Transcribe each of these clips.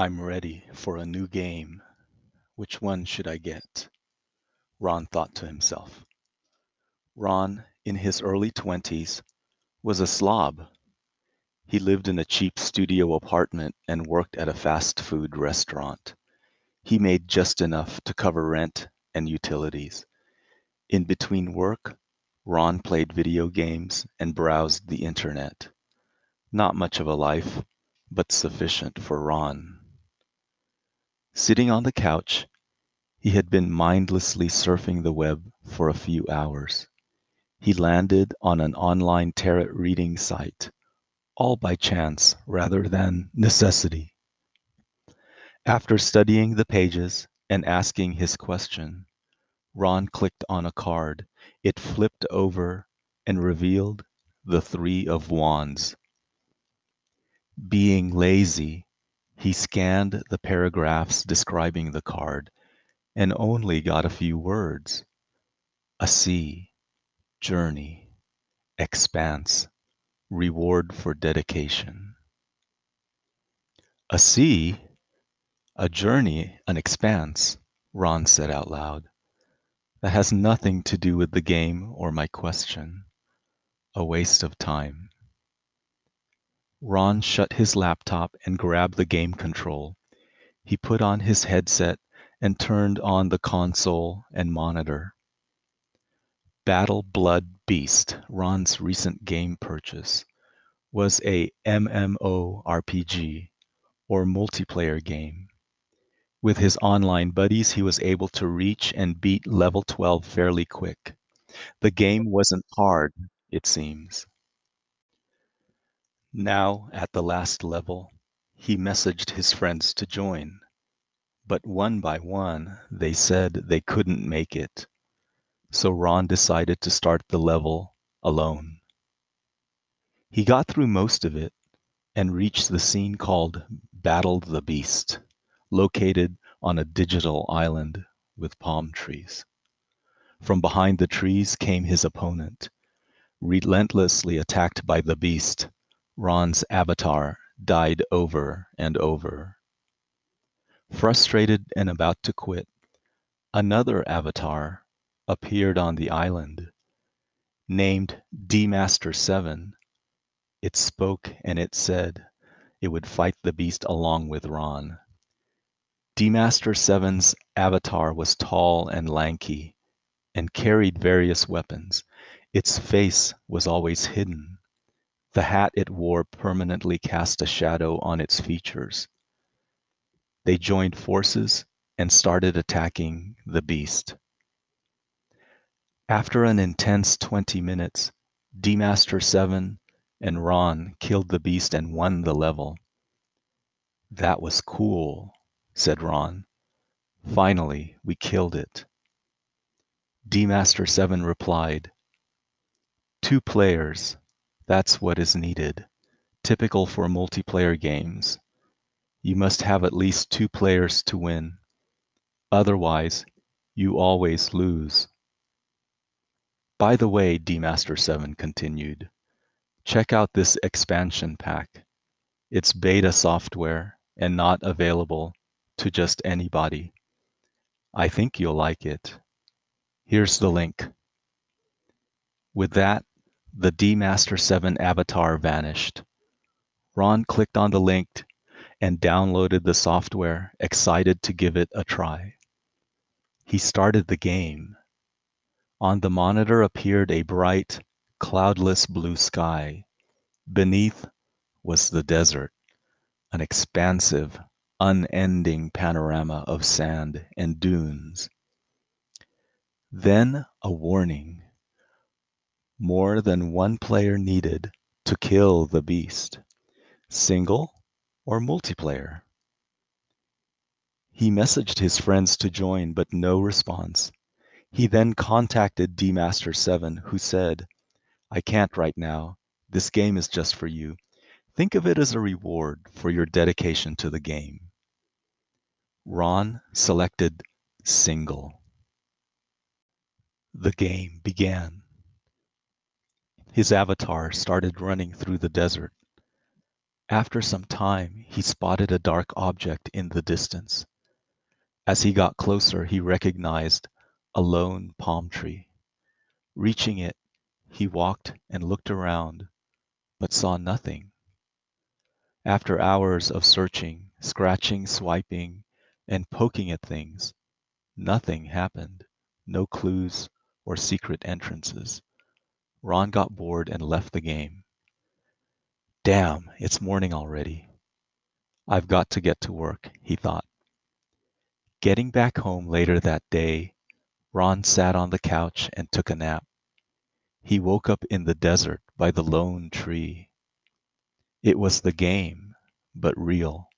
I'm ready for a new game. Which one should I get? Ron thought to himself. Ron, in his early twenties, was a slob. He lived in a cheap studio apartment and worked at a fast food restaurant. He made just enough to cover rent and utilities. In between work, Ron played video games and browsed the internet. Not much of a life, but sufficient for Ron. Sitting on the couch, he had been mindlessly surfing the web for a few hours. He landed on an online tarot reading site, all by chance rather than necessity. After studying the pages and asking his question, Ron clicked on a card. It flipped over and revealed the Three of Wands. Being lazy, he scanned the paragraphs describing the card and only got a few words. A sea, journey, expanse, reward for dedication. A sea, a journey, an expanse, Ron said out loud. That has nothing to do with the game or my question. A waste of time. Ron shut his laptop and grabbed the game control. He put on his headset and turned on the console and monitor. Battle Blood Beast, Ron's recent game purchase, was a MMORPG, or multiplayer game. With his online buddies, he was able to reach and beat level 12 fairly quick. The game wasn't hard, it seems. Now, at the last level, he messaged his friends to join. But one by one, they said they couldn't make it. So Ron decided to start the level alone. He got through most of it and reached the scene called Battle the Beast, located on a digital island with palm trees. From behind the trees came his opponent, relentlessly attacked by the beast Ron's avatar died over and over. Frustrated and about to quit, another avatar appeared on the island. Named D-Master 7, it spoke and it said it would fight the beast along with Ron. D-Master 7's avatar was tall and lanky and carried various weapons. Its face was always hidden. The hat it wore permanently cast a shadow on its features. They joined forces and started attacking the beast. After an intense 20 minutes, D-Master 7 and Ron killed the beast and won the level. That was cool, said Ron. Finally, we killed it. D-Master 7 replied, Two players, that's what is needed, typical for multiplayer games. You must have at least two players to win. Otherwise, you always lose. By the way, D-Master7 continued, check out this expansion pack. It's beta software and not available to just anybody. I think you'll like it. Here's the link. With that, the D-Master7 avatar vanished. Ron clicked on the link and downloaded the software, excited to give it a try. He started the game. On the monitor appeared a bright, cloudless blue sky. Beneath was the desert, an expansive, unending panorama of sand and dunes. Then a warning. More than one player needed to kill the beast. Single or multiplayer? He messaged his friends to join, but no response. He then contacted D-Master7, who said, I can't right now. This game is just for you. Think of it as a reward for your dedication to the game. Ron selected Single. The game began. His avatar started running through the desert. After some time, he spotted a dark object in the distance. As he got closer, he recognized a lone palm tree. Reaching it, he walked and looked around, but saw nothing. After hours of searching, scratching, swiping, and poking at things, nothing happened. No clues or secret entrances. Ron got bored and left the game. Damn, it's morning already. I've got to get to work, he thought. Getting back home later that day, Ron sat on the couch and took a nap. He woke up in the desert by the lone tree. It was the game, but real.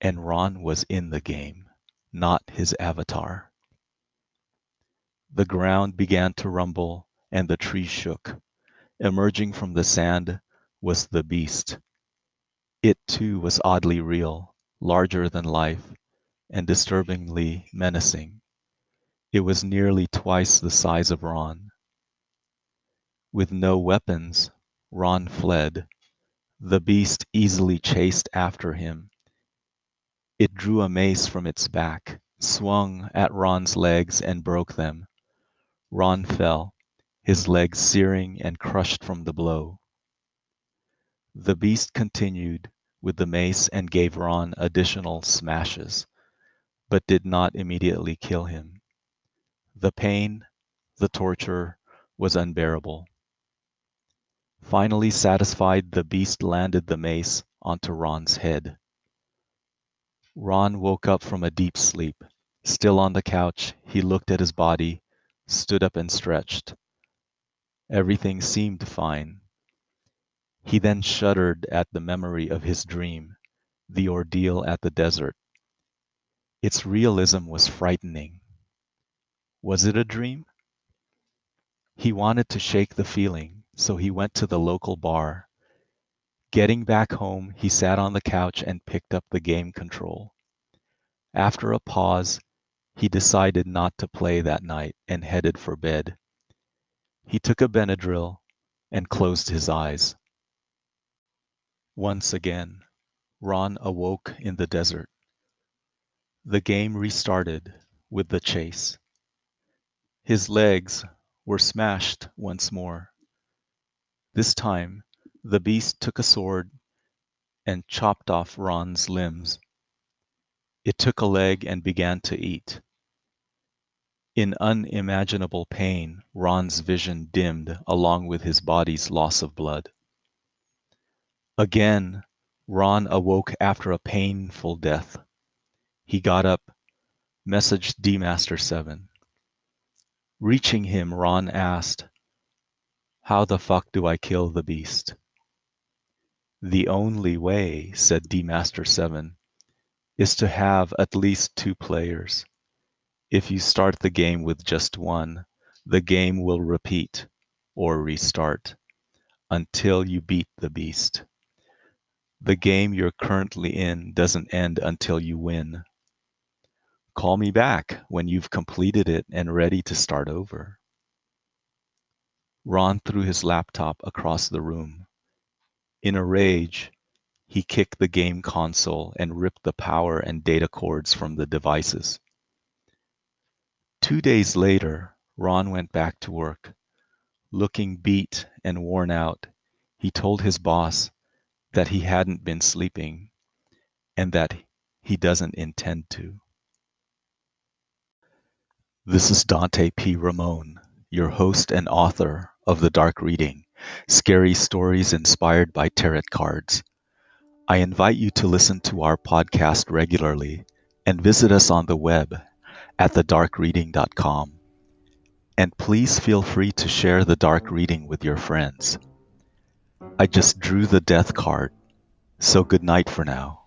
And Ron was in the game, not his avatar. The ground began to rumble and the tree shook. Emerging from the sand was the beast. It too was oddly real, larger than life, and disturbingly menacing. It was nearly twice the size of Ron. With no weapons, Ron fled. The beast easily chased after him. It drew a mace from its back, swung at Ron's legs and broke them. Ron fell, his legs searing and crushed from the blow. The beast continued with the mace and gave Ron additional smashes, but did not immediately kill him. The pain, the torture, was unbearable. Finally satisfied, the beast landed the mace onto Ron's head. Ron woke up from a deep sleep. Still on the couch, he looked at his body, stood up and stretched. Everything seemed fine. He then shuddered at the memory of his dream, the ordeal at the desert. Its realism was frightening. Was it a dream? He wanted to shake the feeling, so he went to the local bar. Getting back home, he sat on the couch and picked up the game control. After a pause, he decided not to play that night and headed for bed. He took a Benadryl and closed his eyes. Once again, Ron awoke in the desert. The game restarted with the chase. His legs were smashed once more. This time, the beast took a sword and chopped off Ron's limbs. It took a leg and began to eat. In unimaginable pain, Ron's vision dimmed along with his body's loss of blood. Again, Ron awoke after a painful death. He got up, messaged D-Master 7. Reaching him, Ron asked, How the fuck do I kill the beast? The only way, said D-Master 7, is to have at least two players. If you start the game with just one, the game will repeat, or restart, until you beat the beast. The game you're currently in doesn't end until you win. Call me back when you've completed it and ready to start over. Ron threw his laptop across the room. In a rage, he kicked the game console and ripped the power and data cords from the devices. Two days later, Ron went back to work. Looking beat and worn out, he told his boss that he hadn't been sleeping and that he doesn't intend to. This is Dante P. Ramon, your host and author of The Dark Reading Scary Stories Inspired by Tarot Cards. I invite you to listen to our podcast regularly and visit us on the web at thedarkreading.com. And please feel free to share the dark reading with your friends. I just drew the death card, so good night for now.